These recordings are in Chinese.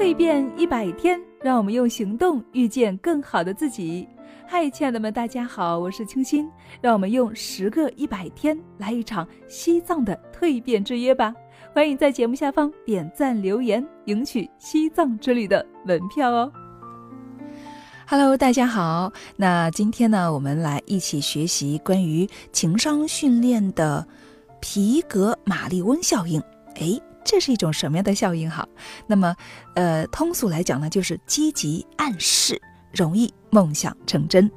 蜕变一百天，让我们用行动遇见更好的自己。嗨，亲爱的们，大家好，我是清新。让我们用十个一百天来一场西藏的蜕变之约吧！欢迎在节目下方点赞留言，赢取西藏之旅的门票哦。Hello，大家好。那今天呢，我们来一起学习关于情商训练的皮格马利翁效应。哎，这是一种什么样的效应？哈，那么，呃，通俗来讲呢，就是积极暗示。容易梦想成真。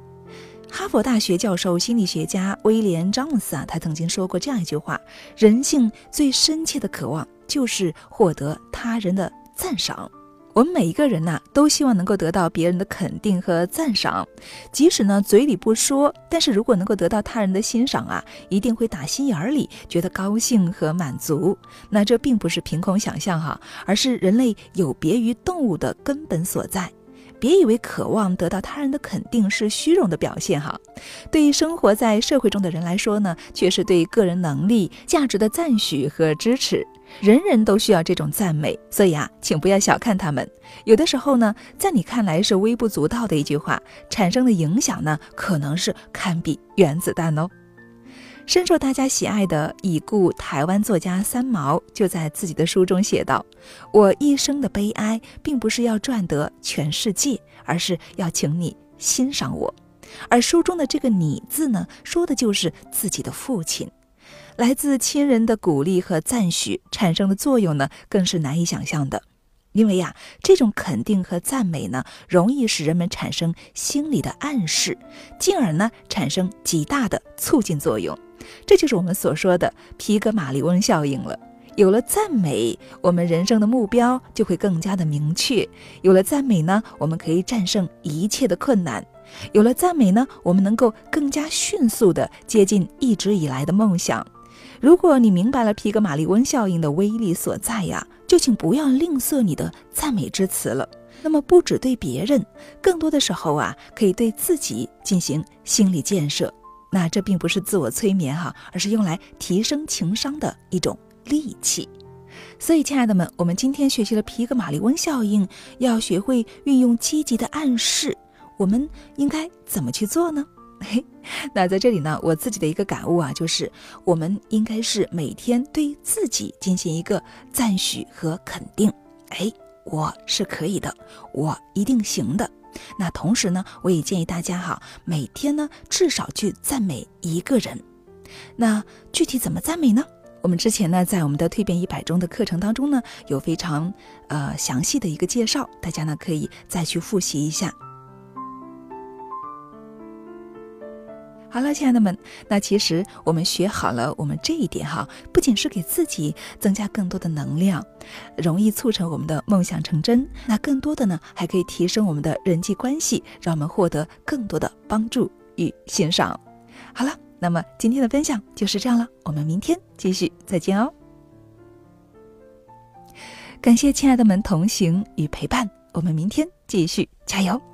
哈佛大学教授、心理学家威廉·詹姆斯啊，他曾经说过这样一句话：人性最深切的渴望就是获得他人的赞赏。我们每一个人呐，都希望能够得到别人的肯定和赞赏，即使呢嘴里不说，但是如果能够得到他人的欣赏啊，一定会打心眼儿里觉得高兴和满足。那这并不是凭空想象哈，而是人类有别于动物的根本所在。别以为渴望得到他人的肯定是虚荣的表现哈，对于生活在社会中的人来说呢，却是对个人能力、价值的赞许和支持。人人都需要这种赞美，所以啊，请不要小看他们。有的时候呢，在你看来是微不足道的一句话，产生的影响呢，可能是堪比原子弹哦。深受大家喜爱的已故台湾作家三毛就在自己的书中写道：“我一生的悲哀，并不是要赚得全世界，而是要请你欣赏我。”而书中的这个“你”字呢，说的就是自己的父亲。来自亲人的鼓励和赞许产生的作用呢，更是难以想象的。因为呀，这种肯定和赞美呢，容易使人们产生心理的暗示，进而呢，产生极大的促进作用。这就是我们所说的皮格马利翁效应了。有了赞美，我们人生的目标就会更加的明确。有了赞美呢，我们可以战胜一切的困难。有了赞美呢，我们能够更加迅速的接近一直以来的梦想。如果你明白了皮格马利翁效应的威力所在呀，就请不要吝啬你的赞美之词了。那么，不只对别人，更多的时候啊，可以对自己进行心理建设。那这并不是自我催眠哈，而是用来提升情商的一种利器。所以，亲爱的们，我们今天学习了皮格马利翁效应，要学会运用积极的暗示。我们应该怎么去做呢？嘿，那在这里呢，我自己的一个感悟啊，就是我们应该是每天对自己进行一个赞许和肯定。哎，我是可以的，我一定行的。那同时呢，我也建议大家哈，每天呢至少去赞美一个人。那具体怎么赞美呢？我们之前呢在我们的蜕变一百中的课程当中呢，有非常呃详细的一个介绍，大家呢可以再去复习一下。好了，亲爱的们，那其实我们学好了我们这一点哈，不仅是给自己增加更多的能量，容易促成我们的梦想成真，那更多的呢，还可以提升我们的人际关系，让我们获得更多的帮助与欣赏。好了，那么今天的分享就是这样了，我们明天继续再见哦。感谢亲爱的们同行与陪伴，我们明天继续加油。